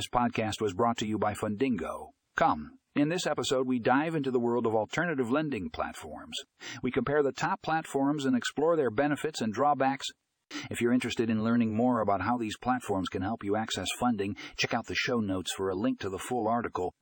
This podcast was brought to you by Fundingo. Come. In this episode, we dive into the world of alternative lending platforms. We compare the top platforms and explore their benefits and drawbacks. If you're interested in learning more about how these platforms can help you access funding, check out the show notes for a link to the full article